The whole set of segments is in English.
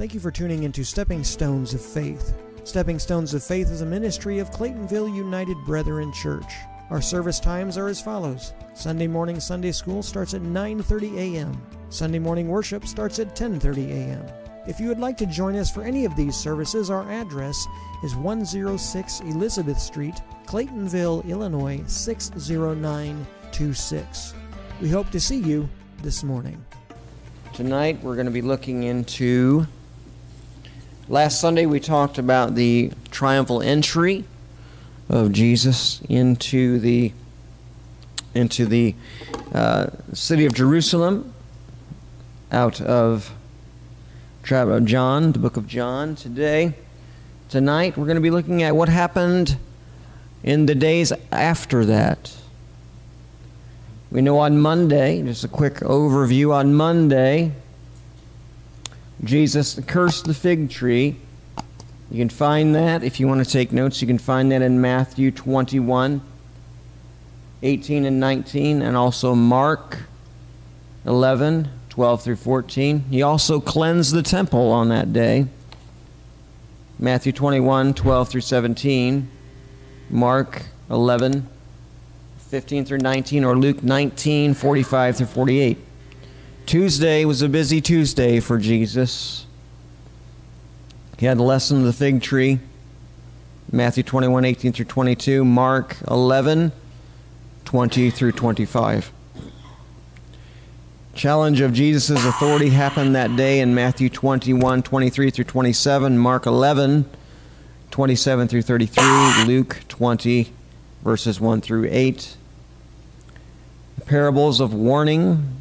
Thank you for tuning into Stepping Stones of Faith. Stepping Stones of Faith is a ministry of Claytonville United Brethren Church. Our service times are as follows. Sunday morning Sunday school starts at 9:30 a.m. Sunday morning worship starts at 10:30 a.m. If you would like to join us for any of these services, our address is 106 Elizabeth Street, Claytonville, Illinois 60926. We hope to see you this morning. Tonight we're going to be looking into. Last Sunday we talked about the triumphal entry of Jesus into the into the uh, city of Jerusalem out of John, the book of John. Today, tonight we're going to be looking at what happened in the days after that. We know on Monday, just a quick overview on Monday, Jesus cursed the fig tree. You can find that, if you want to take notes, you can find that in Matthew 21, 18 and 19, and also Mark 11, 12 through 14. He also cleansed the temple on that day. Matthew 21, 12 through 17, Mark 11, 15 through 19, or Luke 19, 45 through 48. Tuesday was a busy Tuesday for Jesus. He had the lesson of the fig tree, Matthew 21, 18 through 22, Mark 11, 20 through 25. Challenge of Jesus' authority happened that day in Matthew 21, 23 through 27, Mark 11, 27 through 33, Luke 20, verses 1 through 8. Parables of warning,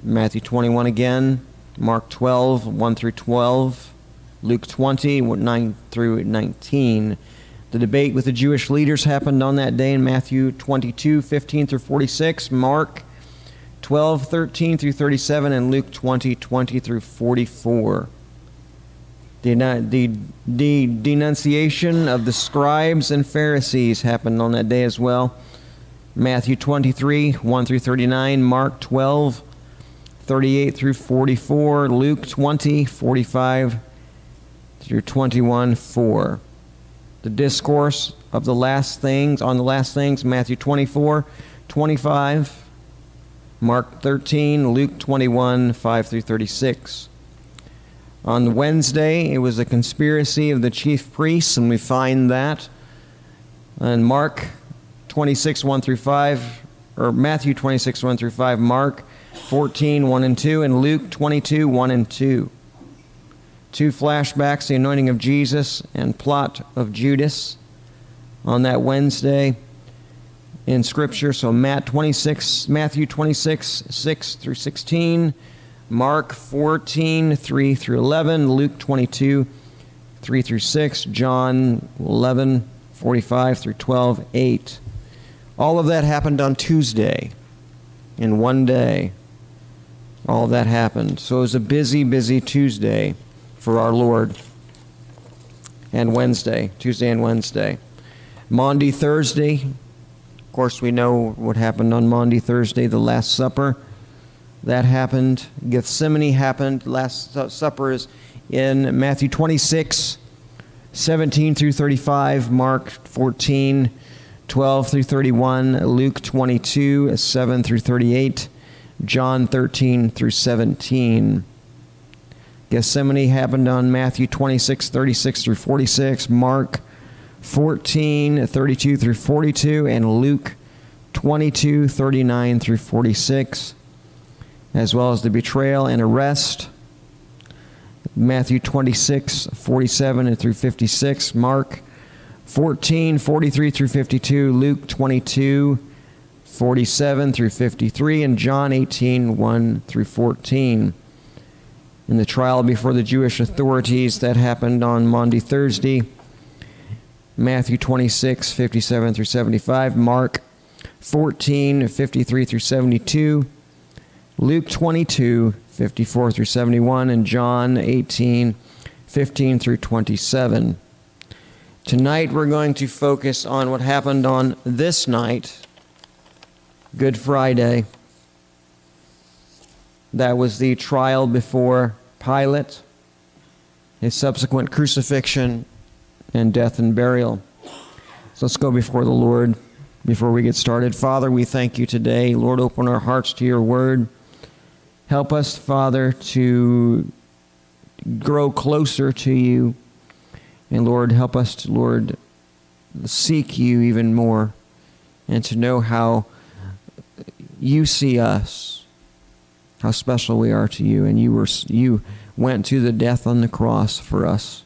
Matthew 21 again, Mark 12, 1 through 12, Luke 20, 9 through 19. The debate with the Jewish leaders happened on that day in Matthew 22, 15 through 46, Mark 12, 13 through 37, and Luke 20, 20 through 44. The, the, the denunciation of the scribes and Pharisees happened on that day as well. Matthew 23, 1 through 39, Mark 12, 38 through 44, Luke 20, 45 through 21, 4. The discourse of the last things, on the last things, Matthew 24, 25, Mark 13, Luke 21, 5 through 36. On Wednesday, it was a conspiracy of the chief priests, and we find that in Mark 26, 1 through 5, or Matthew 26, 1 through 5, Mark 14, 1 and 2, and Luke 22, 1 and 2. Two flashbacks the anointing of Jesus and plot of Judas on that Wednesday in Scripture. So Matt 26, Matthew 26, 6 through 16. Mark 14, 3 through 11, Luke 22, 3 through 6, John 11, 45 through 12, 8. All of that happened on Tuesday in one day. All that happened. So it was a busy, busy Tuesday for our Lord. And Wednesday, Tuesday and Wednesday. Maundy, Thursday. Of course, we know what happened on Maundy, Thursday, the Last Supper that happened. Gethsemane happened. Last Supper is in Matthew 26, 17 through 35, Mark 14, 12 through 31, Luke 22, 7 through 38, John 13 through 17. Gethsemane happened on Matthew 26, 36 through 46, Mark 14, 32 through 42, and Luke 22, 39 through 46 as well as the betrayal and arrest. Matthew 26, 47 and through 56. Mark 14, 43 through 52. Luke 22, 47 through 53. And John 18, 1 through 14. In the trial before the Jewish authorities that happened on Maundy, Thursday. Matthew 26, 57 through 75. Mark 14, 53 through 72. Luke 22, 54 through 71, and John 18, 15 through 27. Tonight we're going to focus on what happened on this night, Good Friday. That was the trial before Pilate. his subsequent crucifixion and death and burial. So let's go before the Lord before we get started. Father, we thank you today. Lord, open our hearts to your word. Help us, Father, to grow closer to you. And Lord, help us to, Lord, seek you even more and to know how you see us, how special we are to you. And you were you went to the death on the cross for us.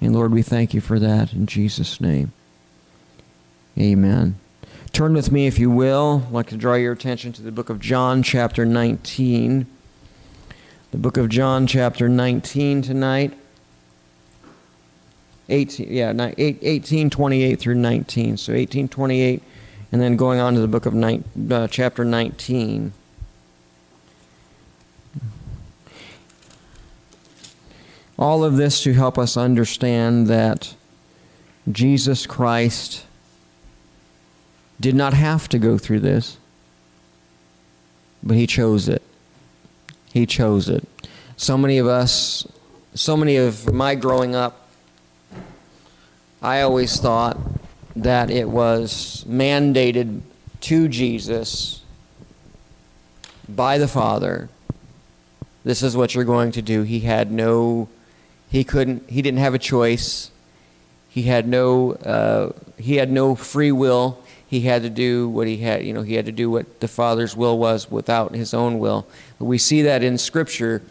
And Lord, we thank you for that in Jesus' name. Amen. Turn with me, if you will. I'd like to draw your attention to the book of John, chapter 19. The book of John, chapter 19 tonight. 18, yeah, 18, 28 through 19. So 18, 28, and then going on to the book of uh, chapter 19. All of this to help us understand that Jesus Christ did not have to go through this, but he chose it. He chose it. So many of us, so many of my growing up, I always thought that it was mandated to Jesus by the Father. This is what you're going to do. He had no he couldn't. He didn't have a choice. He had no. Uh, he had no free will. He had to do what he had. You know, he had to do what the Father's will was without his own will. We see that in Scripture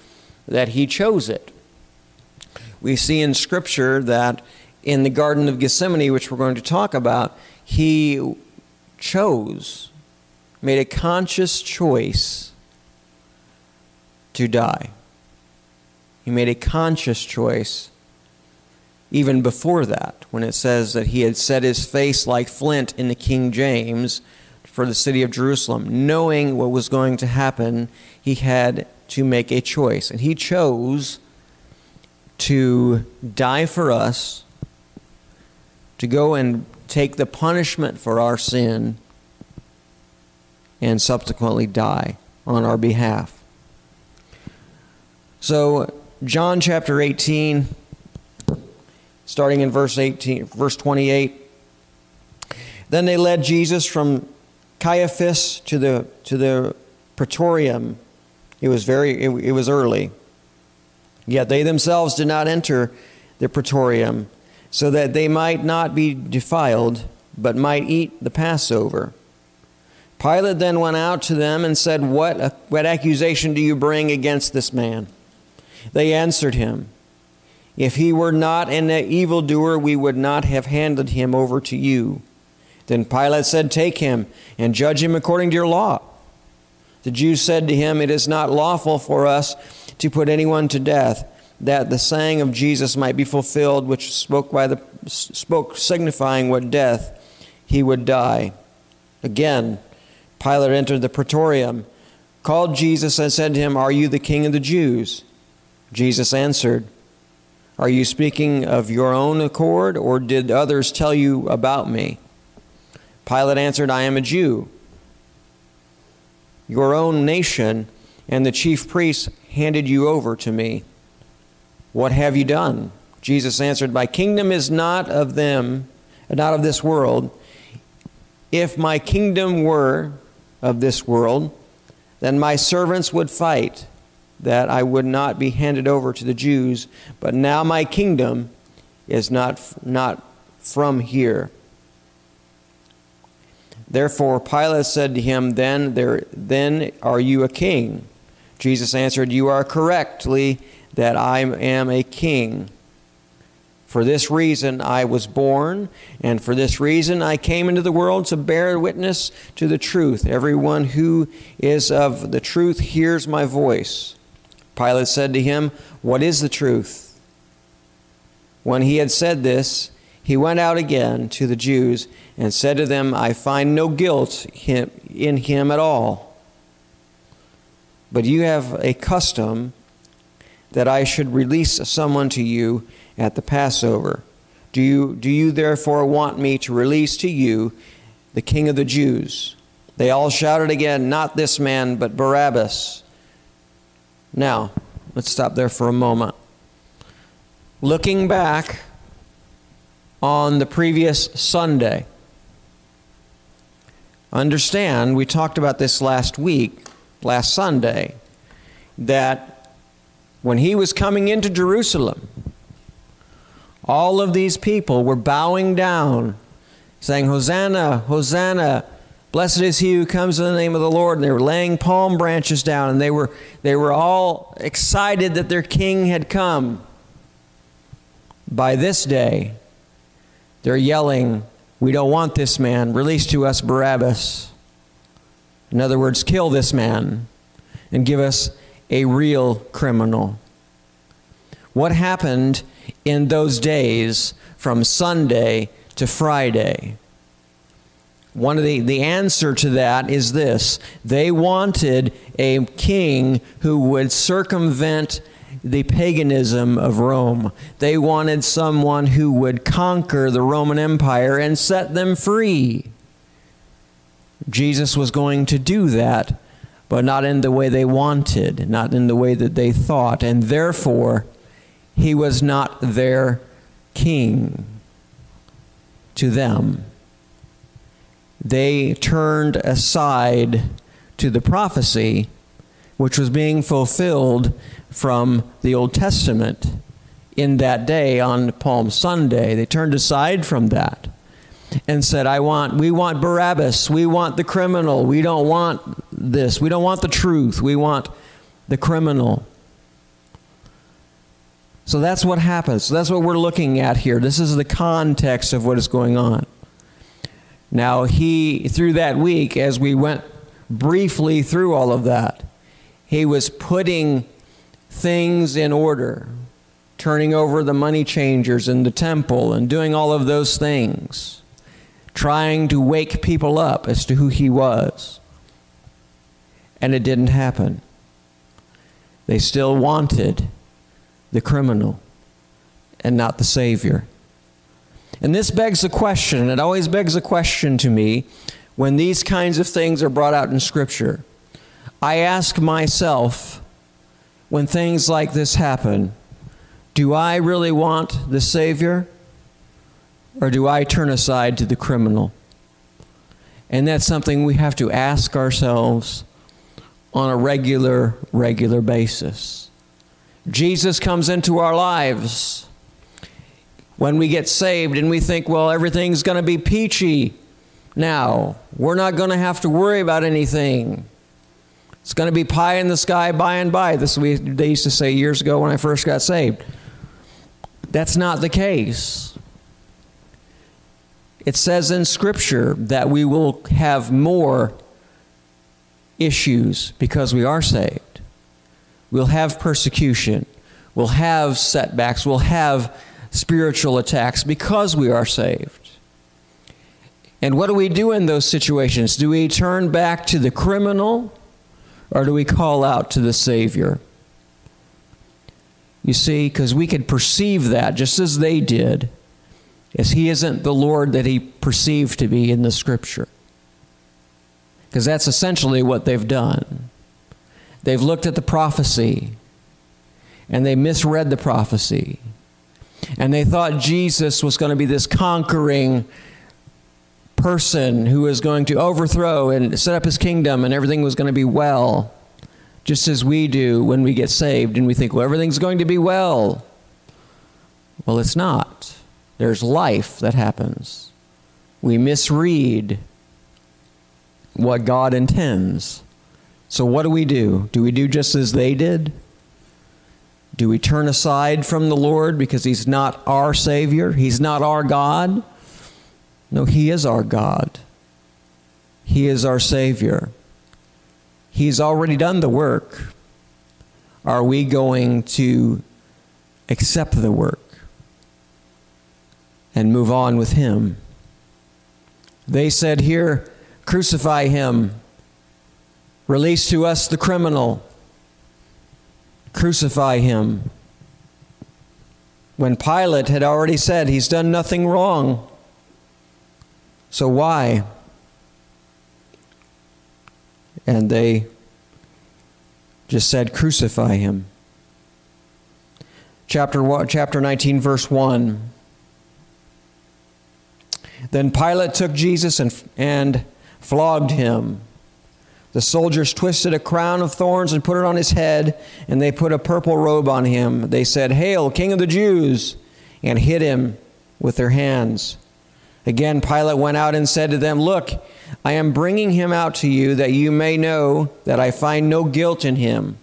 that he chose it. We see in Scripture that in the Garden of Gethsemane, which we're going to talk about, he chose, made a conscious choice to die. He made a conscious choice even before that, when it says that he had set his face like flint in the King James for the city of Jerusalem. Knowing what was going to happen, he had to make a choice. And he chose to die for us, to go and take the punishment for our sin, and subsequently die on our behalf. So, John chapter 18, starting in verse 18, verse 28. Then they led Jesus from Caiaphas to the to the praetorium. It was very it, it was early. Yet they themselves did not enter the praetorium, so that they might not be defiled, but might eat the Passover. Pilate then went out to them and said, What, what accusation do you bring against this man? They answered him, If he were not an evildoer, we would not have handed him over to you. Then Pilate said, Take him and judge him according to your law. The Jews said to him, It is not lawful for us to put anyone to death, that the saying of Jesus might be fulfilled, which spoke by the spoke signifying what death he would die. Again, Pilate entered the praetorium, called Jesus, and said to him, Are you the king of the Jews? Jesus answered, Are you speaking of your own accord, or did others tell you about me? Pilate answered, I am a Jew. Your own nation and the chief priests handed you over to me. What have you done? Jesus answered, My kingdom is not of them, not of this world. If my kingdom were of this world, then my servants would fight that I would not be handed over to the Jews, but now my kingdom is not, not from here. Therefore Pilate said to him, then, there, then are you a king? Jesus answered, You are correctly that I am a king. For this reason I was born, and for this reason I came into the world to bear witness to the truth. Everyone who is of the truth hears my voice. Pilate said to him, What is the truth? When he had said this, he went out again to the Jews and said to them, I find no guilt in him at all. But you have a custom that I should release someone to you at the Passover. Do you, do you therefore want me to release to you the king of the Jews? They all shouted again, Not this man, but Barabbas. Now, let's stop there for a moment. looking back on the previous Sunday. Understand, we talked about this last week, last Sunday, that when he was coming into Jerusalem, all of these people were bowing down, saying, Hosanna, Hosanna, blessed is he who comes in the name of the Lord. And they were laying palm branches down, and they were, they were all excited that their king had come. By this day, they're yelling, We don't want this man. Release to us Barabbas. In other words, kill this man and give us a real criminal. What happened in those days from Sunday to Friday? One of the, the answer to that is this they wanted a king who would circumvent the paganism of Rome. They wanted someone who would conquer the Roman Empire and set them free. Jesus was going to do that, but not in the way they wanted, not in the way that they thought, and therefore he was not their king to them. They turned aside to the prophecy which was being fulfilled from the Old Testament in that day on Palm Sunday. They turned aside from that and said, I want, we want Barabbas. We want the criminal. We don't want this. We don't want the truth. We want the criminal. So that's what happens. So that's what we're looking at here. This is the context of what is going on. Now, he, through that week, as we went briefly through all of that, he was putting things in order, turning over the money changers in the temple and doing all of those things, trying to wake people up as to who he was. And it didn't happen. They still wanted the criminal and not the Savior. And this begs a question, it always begs a question to me when these kinds of things are brought out in Scripture. I ask myself, when things like this happen, do I really want the Savior or do I turn aside to the criminal? And that's something we have to ask ourselves on a regular, regular basis. Jesus comes into our lives when we get saved and we think, well, everything's going to be peachy now. We're not going to have to worry about anything. It's going to be pie in the sky by and by. This we they used to say years ago when I first got saved. That's not the case. It says in Scripture that we will have more issues because we are saved. We'll have persecution. We'll have setbacks. We'll have spiritual attacks because we are saved. And what do we do in those situations? Do we turn back to the criminal or do we call out to the Savior? You see, because we could perceive that just as they did, as He isn't the Lord that He perceived to be in the Scripture. Because that's essentially what they've done. They've looked at the prophecy and they misread the prophecy. And they thought Jesus was going to be this conquering person who was going to overthrow and set up his kingdom and everything was going to be well, just as we do when we get saved and we think, well, everything's going to be well. Well, it's not. There's life that happens. We misread what God intends. So, what do we do? Do we do just as they did? Do we turn aside from the Lord because He's not our Savior? He's not our God? No, He is our God. He is our Savior. He's already done the work. Are we going to accept the work and move on with Him? They said, Here, crucify Him, release to us the criminal, crucify Him. When Pilate had already said he's done nothing wrong. So why? And they just said, Crucify him. chapter, chapter 19, verse 1. Then Pilate took Jesus and, and flogged him. The soldiers twisted a crown of thorns and put it on his head, and they put a purple robe on him. They said, Hail, King of the Jews! and hit him with their hands. Again, Pilate went out and said to them, Look, I am bringing him out to you that you may know that I find no guilt in him.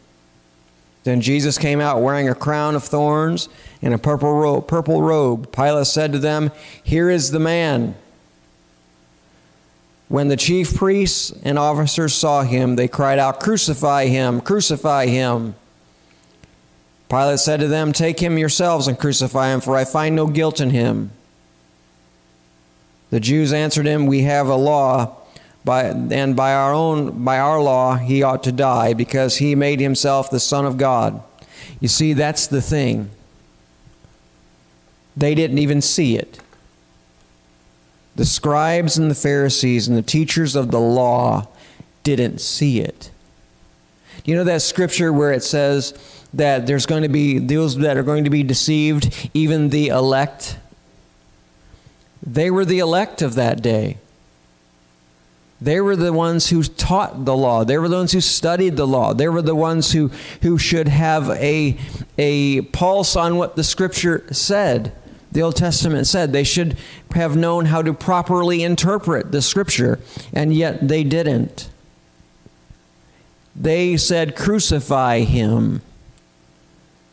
Then Jesus came out wearing a crown of thorns and a purple robe. Purple robe. Pilate said to them, Here is the man. When the chief priests and officers saw him, they cried out, Crucify him! Crucify him! Pilate said to them, Take him yourselves and crucify him, for I find no guilt in him. The Jews answered him, We have a law, by, and by our own by our law he ought to die, because he made himself the Son of God. You see, that's the thing. They didn't even see it the scribes and the Pharisees and the teachers of the law didn't see it. You know that scripture where it says that there's going to be those that are going to be deceived, even the elect? They were the elect of that day. They were the ones who taught the law. They were the ones who studied the law. They were the ones who, who should have a, a pulse on what the scripture said the Old Testament said. They should have known how to properly interpret the scripture, and yet they didn't. They said, Crucify him.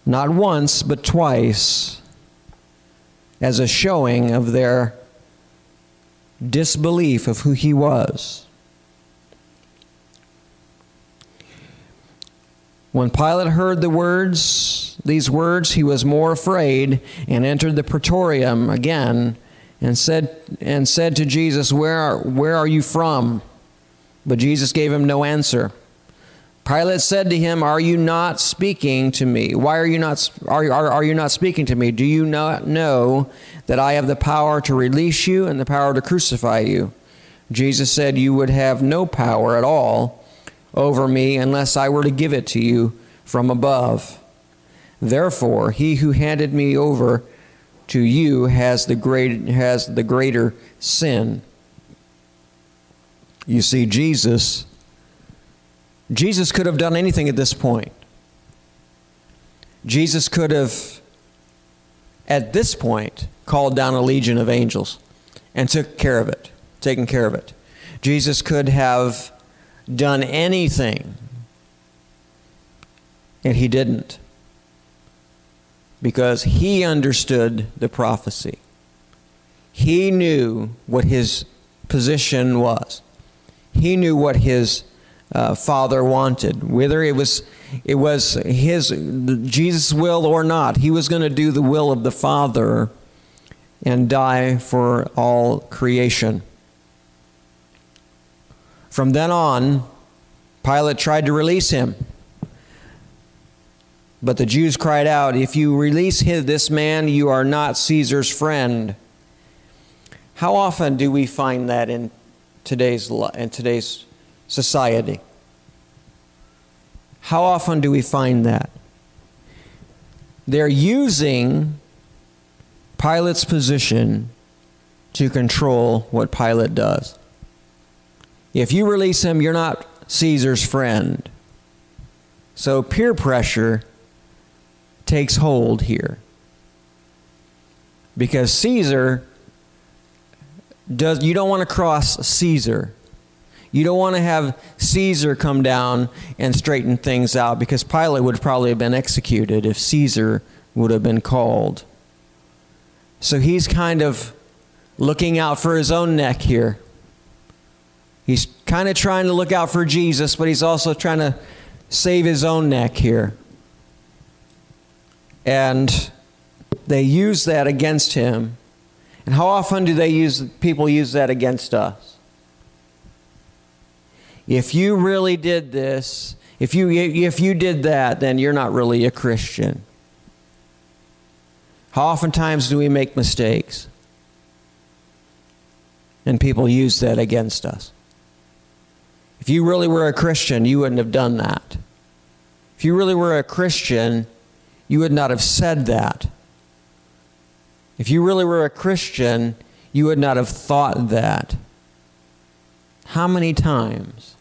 Not once, but twice, as a showing of their disbelief of who he was. When Pilate heard the words, these words, he was more afraid and entered the praetorium again and said, and said to Jesus, where are, where are you from? But Jesus gave him no answer. Pilate said to him, Are you not speaking to me? Why are you not, are, are, are you not speaking to me? Do you not know that I have the power to release you and the power to crucify you? Jesus said, You would have no power at all over me unless I were to give it to you from above. Therefore, he who handed me over to you has the, great, has the greater sin. You see, Jesus, Jesus could have done anything at this point. Jesus could have, at this point, called down a legion of angels and took care of it, taken care of it. Jesus could have done anything. And he didn't. Because he understood the prophecy. He knew what his position was. He knew what his uh, father wanted, whether it was it was his Jesus' will or not. He was going to do the will of the Father and die for all creation. From then on, Pilate tried to release him. But the Jews cried out, If you release this man, you are not Caesar's friend. How often do we find that in today's, in today's society? How often do we find that? They're using Pilate's position to control what Pilate does. If you release him, you're not Caesar's friend. So peer pressure takes hold here. Because Caesar does you don't want to cross Caesar. You don't want to have Caesar come down and straighten things out because Pilate would probably have been executed if Caesar would have been called. So he's kind of looking out for his own neck here. He's kind of trying to look out for Jesus, but he's also trying to save his own neck here. And they use that against him. And how often do they use people use that against us? If you really did this, if you if you did that, then you're not really a Christian. How oftentimes do we make mistakes? And people use that against us. If you really were a Christian, you wouldn't have done that. If you really were a Christian, you would not have said that. If you really were a Christian, you would not have thought that. How many times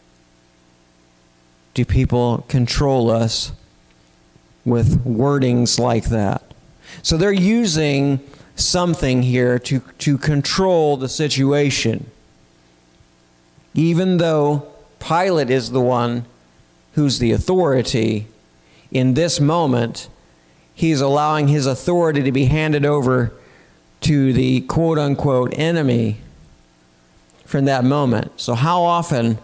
do people control us with wordings like that? So they're using something here to, to control the situation. Even though Pilate is the one who's the authority, in this moment, he's allowing his authority to be handed over to the quote unquote enemy from that moment. So, how often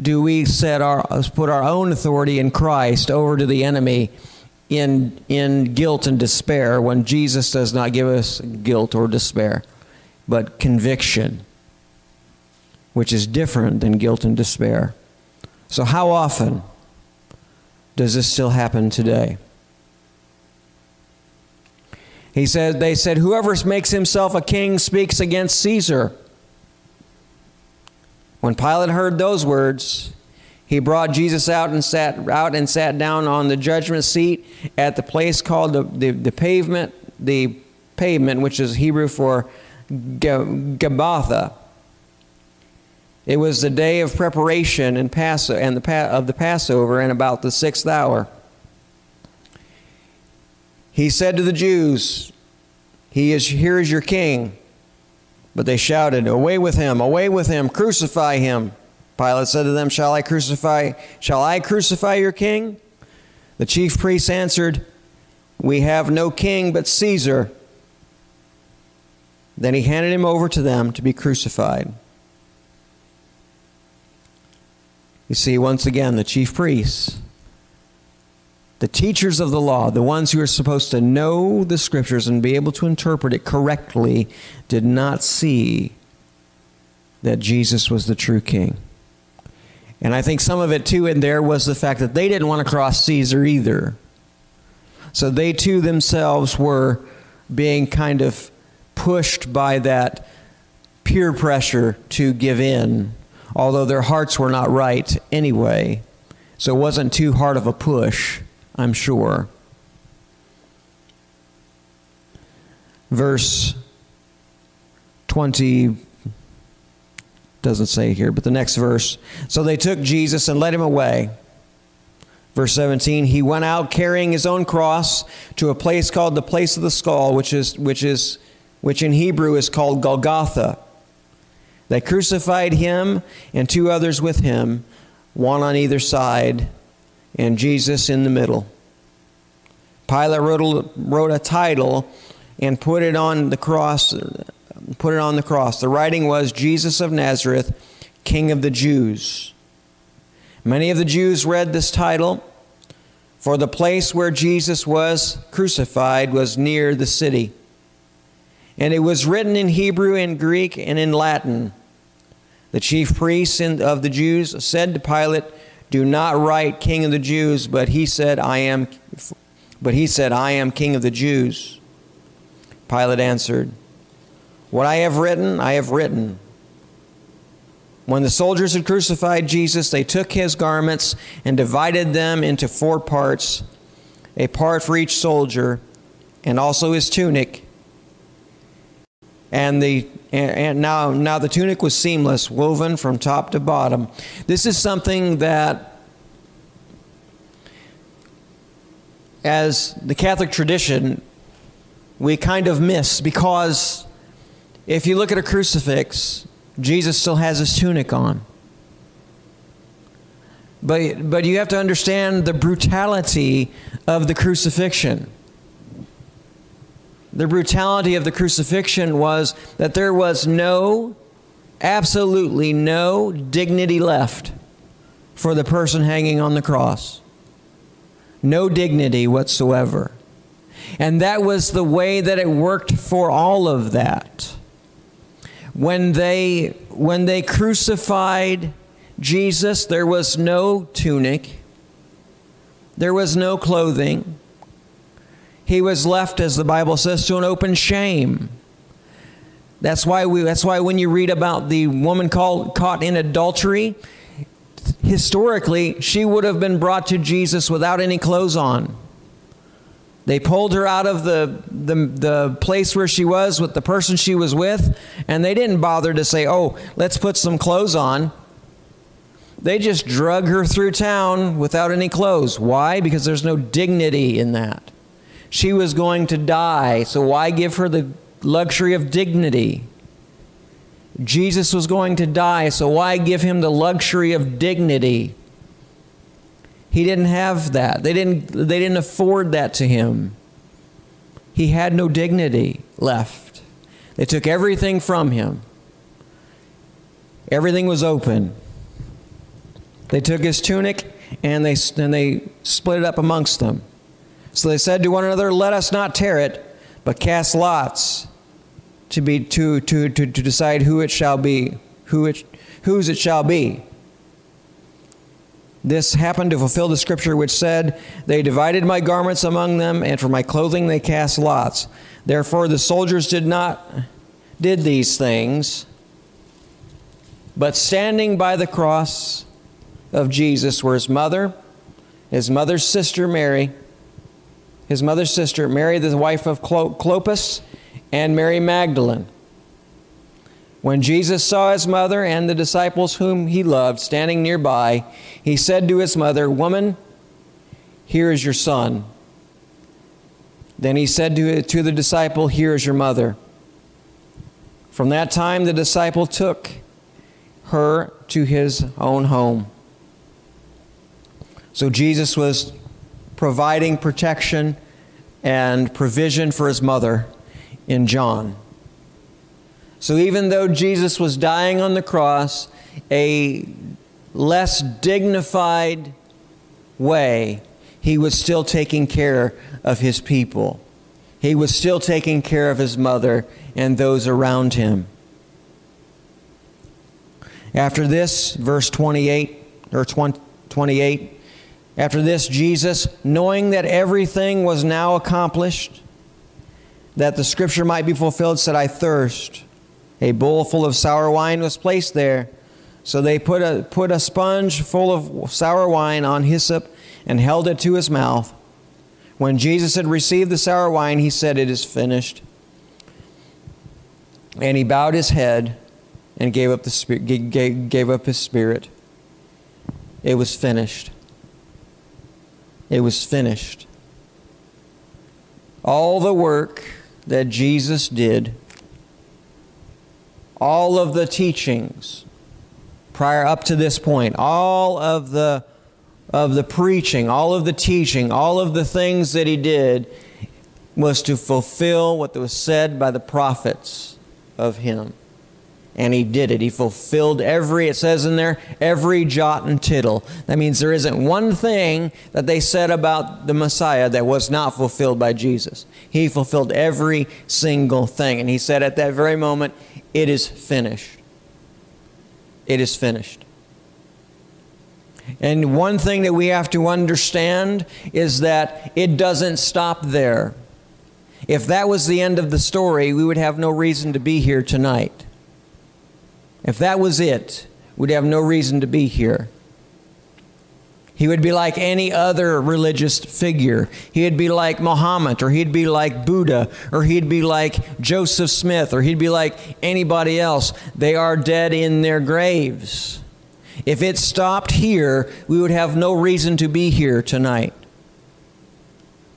do we set our, put our own authority in Christ over to the enemy in, in guilt and despair when Jesus does not give us guilt or despair, but conviction, which is different than guilt and despair? So, how often does this still happen today? He said, they said, whoever makes himself a king speaks against Caesar. When Pilate heard those words, he brought Jesus out and sat out and sat down on the judgment seat at the place called the, the, the pavement, the pavement, which is Hebrew for Gabbatha. It was the day of preparation and, Pass- and the, of the Passover and about the sixth hour. He said to the Jews, He is here is your king. But they shouted, Away with him, away with him, crucify him. Pilate said to them, Shall I crucify shall I crucify your king? The chief priests answered, We have no king but Caesar. Then he handed him over to them to be crucified. You see, once again, the chief priests, the teachers of the law, the ones who are supposed to know the scriptures and be able to interpret it correctly, did not see that Jesus was the true king. And I think some of it too in there was the fact that they didn't want to cross Caesar either. So they too themselves were being kind of pushed by that peer pressure to give in, although their hearts were not right anyway. So it wasn't too hard of a push, I'm sure. Verse 20 doesn't say here, but the next verse. So they took Jesus and led him away. Verse 17, he went out carrying his own cross to a place called the place of the skull, which is which is which in Hebrew is called Golgotha. They crucified him and two others with him, one on either side, and Jesus in the middle. Pilate wrote a, wrote a title and put it on the cross put it on the cross. The writing was Jesus of Nazareth, King of the Jews. Many of the Jews read this title, for the place where Jesus was crucified was near the city. And it was written in Hebrew, in Greek, and in Latin. The chief priests of the Jews said to Pilate, "Do not write King of the Jews," but he said, "I am." But he said, "I am King of the Jews." Pilate answered, what I have written, I have written. When the soldiers had crucified Jesus, they took his garments and divided them into four parts, a part for each soldier, and also his tunic. And the and now now the tunic was seamless, woven from top to bottom. This is something that as the Catholic tradition we kind of miss because if you look at a crucifix, Jesus still has his tunic on. But, but you have to understand the brutality of the crucifixion. The brutality of the crucifixion was that there was no, absolutely no dignity left for the person hanging on the cross. No dignity whatsoever. And that was the way that it worked for all of that when they when they crucified Jesus, there was no tunic. There was no clothing. He was left, as the Bible says, to an open shame. That's why we that's why when you read about the woman called caught in adultery, historically, she would have been brought to Jesus without any clothes on. They pulled her out of the, the, the place where she was with the person she was with, and they didn't bother to say, oh, let's put some clothes on. They just drug her through town without any clothes. Why? Because there's no dignity in that. She was going to die, so why give her the luxury of dignity? Jesus was going to die, so why give him the luxury of dignity? He didn't have that. They didn't, they didn't afford that to him. He had no dignity left. They took everything from him. Everything was open. They took his tunic and they, and they split it up amongst them. So they said to one another, Let us not tear it, but cast lots to, be, to, to, to, to decide who it shall be, who it, whose it shall be. This happened to fulfill the scripture which said, They divided my garments among them, and for my clothing they cast lots. Therefore the soldiers did not did these things, but standing by the cross of Jesus were his mother, his mother's sister Mary, his mother's sister Mary, the wife of Clopas, and Mary Magdalene. When Jesus saw his mother and the disciples whom he loved standing nearby, he said to his mother, Woman, here is your son. Then he said to, to the disciple, Here is your mother. From that time, the disciple took her to his own home. So Jesus was providing protection and provision for his mother in John. So even though Jesus was dying on the cross, a less dignified way, he was still taking care of his people. He was still taking care of his mother and those around him. After this, verse 28 or 28, after this, Jesus, knowing that everything was now accomplished, that the scripture might be fulfilled, said, I thirst. A bowl full of sour wine was placed there. So they put a, put a sponge full of sour wine on hyssop and held it to his mouth. When Jesus had received the sour wine, he said, It is finished. And he bowed his head and gave up, the gave, gave up his spirit. It was finished. It was finished. All the work that Jesus did all of the teachings prior up to this point, all of the of the preaching, all of the teaching, all of the things that he did was to fulfill what was said by the prophets of him. And he did it. He fulfilled every, it says in there, every jot and tittle. That means there isn't one thing that they said about the Messiah that was not fulfilled by Jesus. He fulfilled every single thing. And he said at that very moment, it is finished. It is finished. And one thing that we have to understand is that it doesn't stop there. If that was the end of the story, we would have no reason to be here tonight. If that was it, we'd have no reason to be here. He would be like any other religious figure. He'd be like Muhammad, or he'd be like Buddha, or he'd be like Joseph Smith, or he'd be like anybody else. They are dead in their graves. If it stopped here, we would have no reason to be here tonight.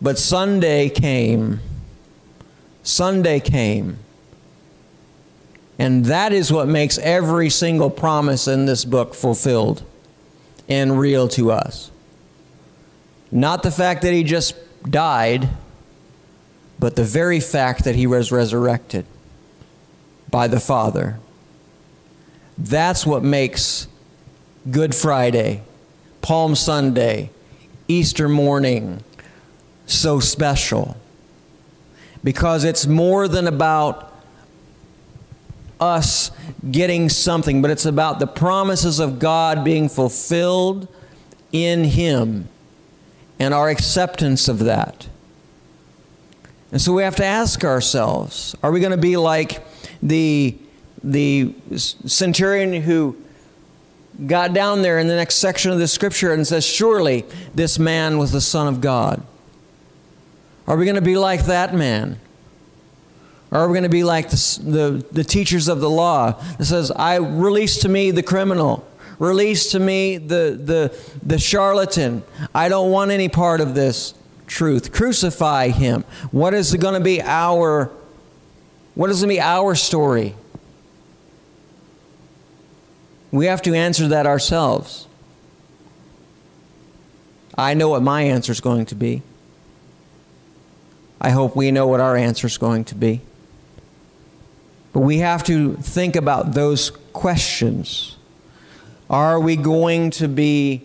But Sunday came. Sunday came. And that is what makes every single promise in this book fulfilled and real to us. Not the fact that he just died, but the very fact that he was resurrected by the Father. That's what makes Good Friday, Palm Sunday, Easter morning so special. Because it's more than about us getting something, but it's about the promises of God being fulfilled in Him and our acceptance of that. And so we have to ask ourselves are we going to be like the, the centurion who got down there in the next section of the scripture and says, Surely this man was the Son of God? Are we going to be like that man? Or are we going to be like the, the, the teachers of the law that says, I release to me the criminal, release to me the, the, the charlatan. I don't want any part of this truth. Crucify him. What is it going to be our what is going to be our story? We have to answer that ourselves. I know what my answer is going to be. I hope we know what our answer is going to be. But we have to think about those questions. Are we going to be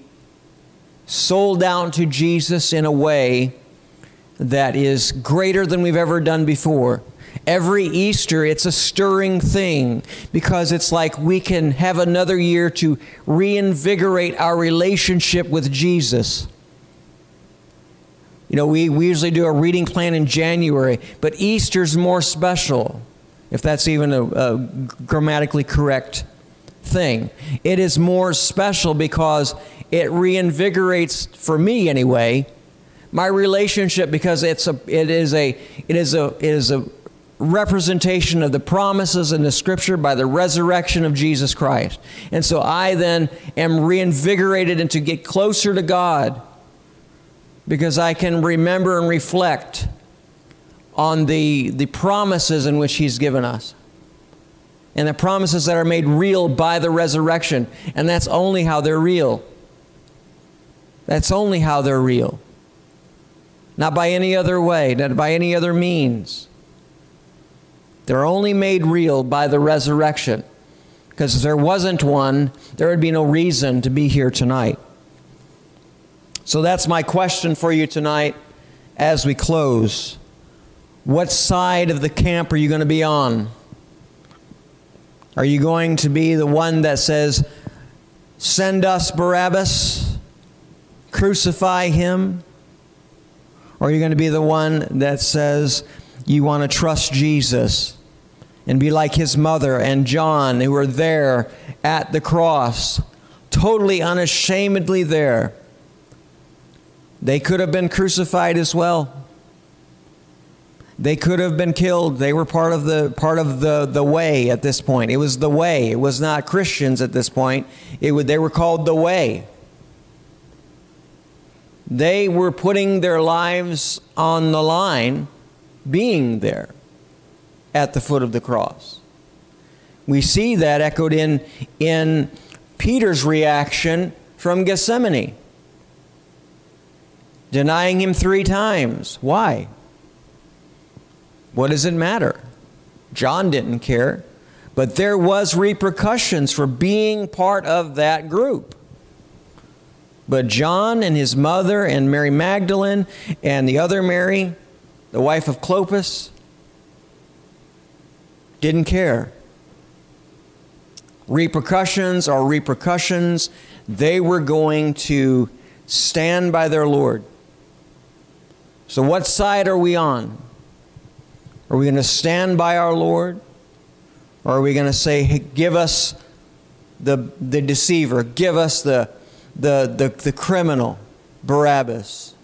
sold out to Jesus in a way that is greater than we've ever done before? Every Easter, it's a stirring thing because it's like we can have another year to reinvigorate our relationship with Jesus. You know, we, we usually do a reading plan in January, but Easter's more special, if that's even a, a grammatically correct thing. It is more special because it reinvigorates, for me anyway, my relationship because it's a, it is a, it is a, it is a representation of the promises in the scripture by the resurrection of Jesus Christ. And so I then am reinvigorated and to get closer to God because I can remember and reflect on the, the promises in which He's given us. And the promises that are made real by the resurrection. And that's only how they're real. That's only how they're real. Not by any other way, not by any other means. They're only made real by the resurrection. Because if there wasn't one, there would be no reason to be here tonight. So that's my question for you tonight as we close. What side of the camp are you going to be on? Are you going to be the one that says, Send us Barabbas, crucify him? Or are you going to be the one that says, You want to trust Jesus and be like his mother and John, who were there at the cross, totally unashamedly there? They could have been crucified as well. They could have been killed. They were part of the part of the, the way at this point. It was the way. It was not Christians at this point. It would, they were called the way. They were putting their lives on the line being there at the foot of the cross. We see that echoed in in Peter's reaction from Gethsemane denying him three times. Why? What does it matter? John didn't care, but there was repercussions for being part of that group. But John and his mother and Mary Magdalene and the other Mary, the wife of Clopas, didn't care. Repercussions are repercussions. They were going to stand by their Lord. So, what side are we on? Are we going to stand by our Lord? Or are we going to say, hey, give us the, the deceiver, give us the, the, the, the criminal, Barabbas?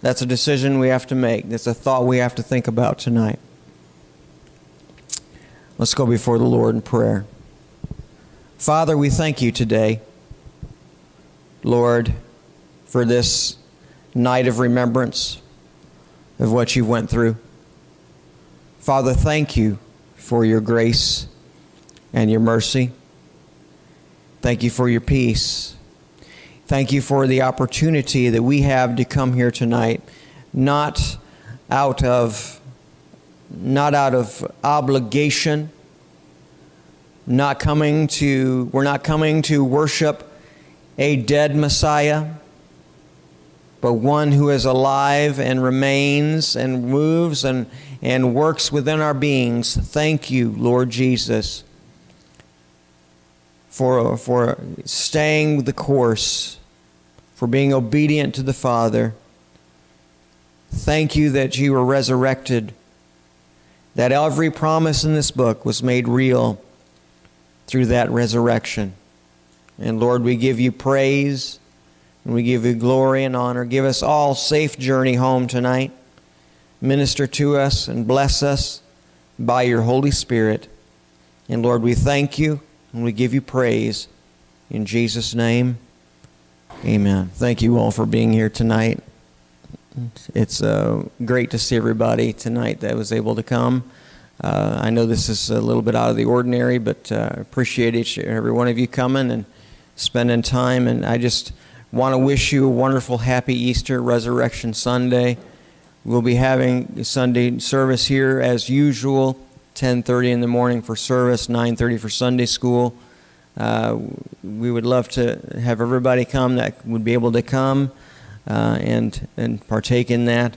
That's a decision we have to make. That's a thought we have to think about tonight. Let's go before the Lord in prayer. Father, we thank you today, Lord, for this night of remembrance of what you went through. Father, thank you for your grace and your mercy. Thank you for your peace. Thank you for the opportunity that we have to come here tonight, not out of not out of obligation, not coming to we're not coming to worship a dead Messiah but one who is alive and remains and moves and, and works within our beings. Thank you, Lord Jesus, for, for staying the course, for being obedient to the Father. Thank you that you were resurrected, that every promise in this book was made real through that resurrection. And Lord, we give you praise And we give you glory and honor. Give us all safe journey home tonight. Minister to us and bless us by your Holy Spirit. And Lord, we thank you and we give you praise. In Jesus' name, amen. Thank you all for being here tonight. It's uh, great to see everybody tonight that was able to come. Uh, I know this is a little bit out of the ordinary, but uh, appreciate each and every one of you coming and spending time. And I just want to wish you a wonderful, happy Easter, Resurrection Sunday. We'll be having Sunday service here as usual, 10:30 in the morning for service, 9:30 for Sunday school. Uh, we would love to have everybody come that would be able to come uh, and and partake in that.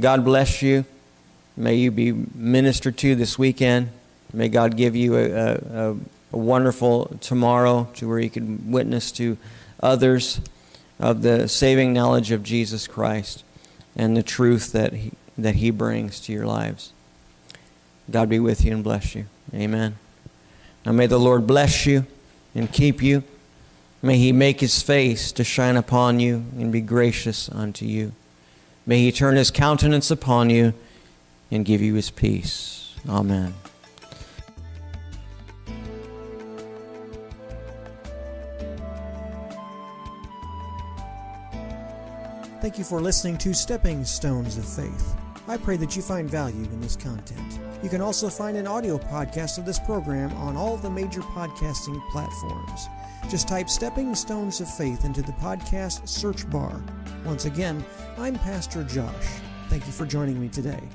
God bless you. May you be ministered to this weekend. May God give you a, a, a wonderful tomorrow to where you can witness to others of the saving knowledge of Jesus Christ and the truth that he, that he brings to your lives. God be with you and bless you. Amen. Now may the Lord bless you and keep you. May he make his face to shine upon you and be gracious unto you. May he turn his countenance upon you and give you his peace. Amen. Thank you for listening to Stepping Stones of Faith. I pray that you find value in this content. You can also find an audio podcast of this program on all the major podcasting platforms. Just type Stepping Stones of Faith into the podcast search bar. Once again, I'm Pastor Josh. Thank you for joining me today.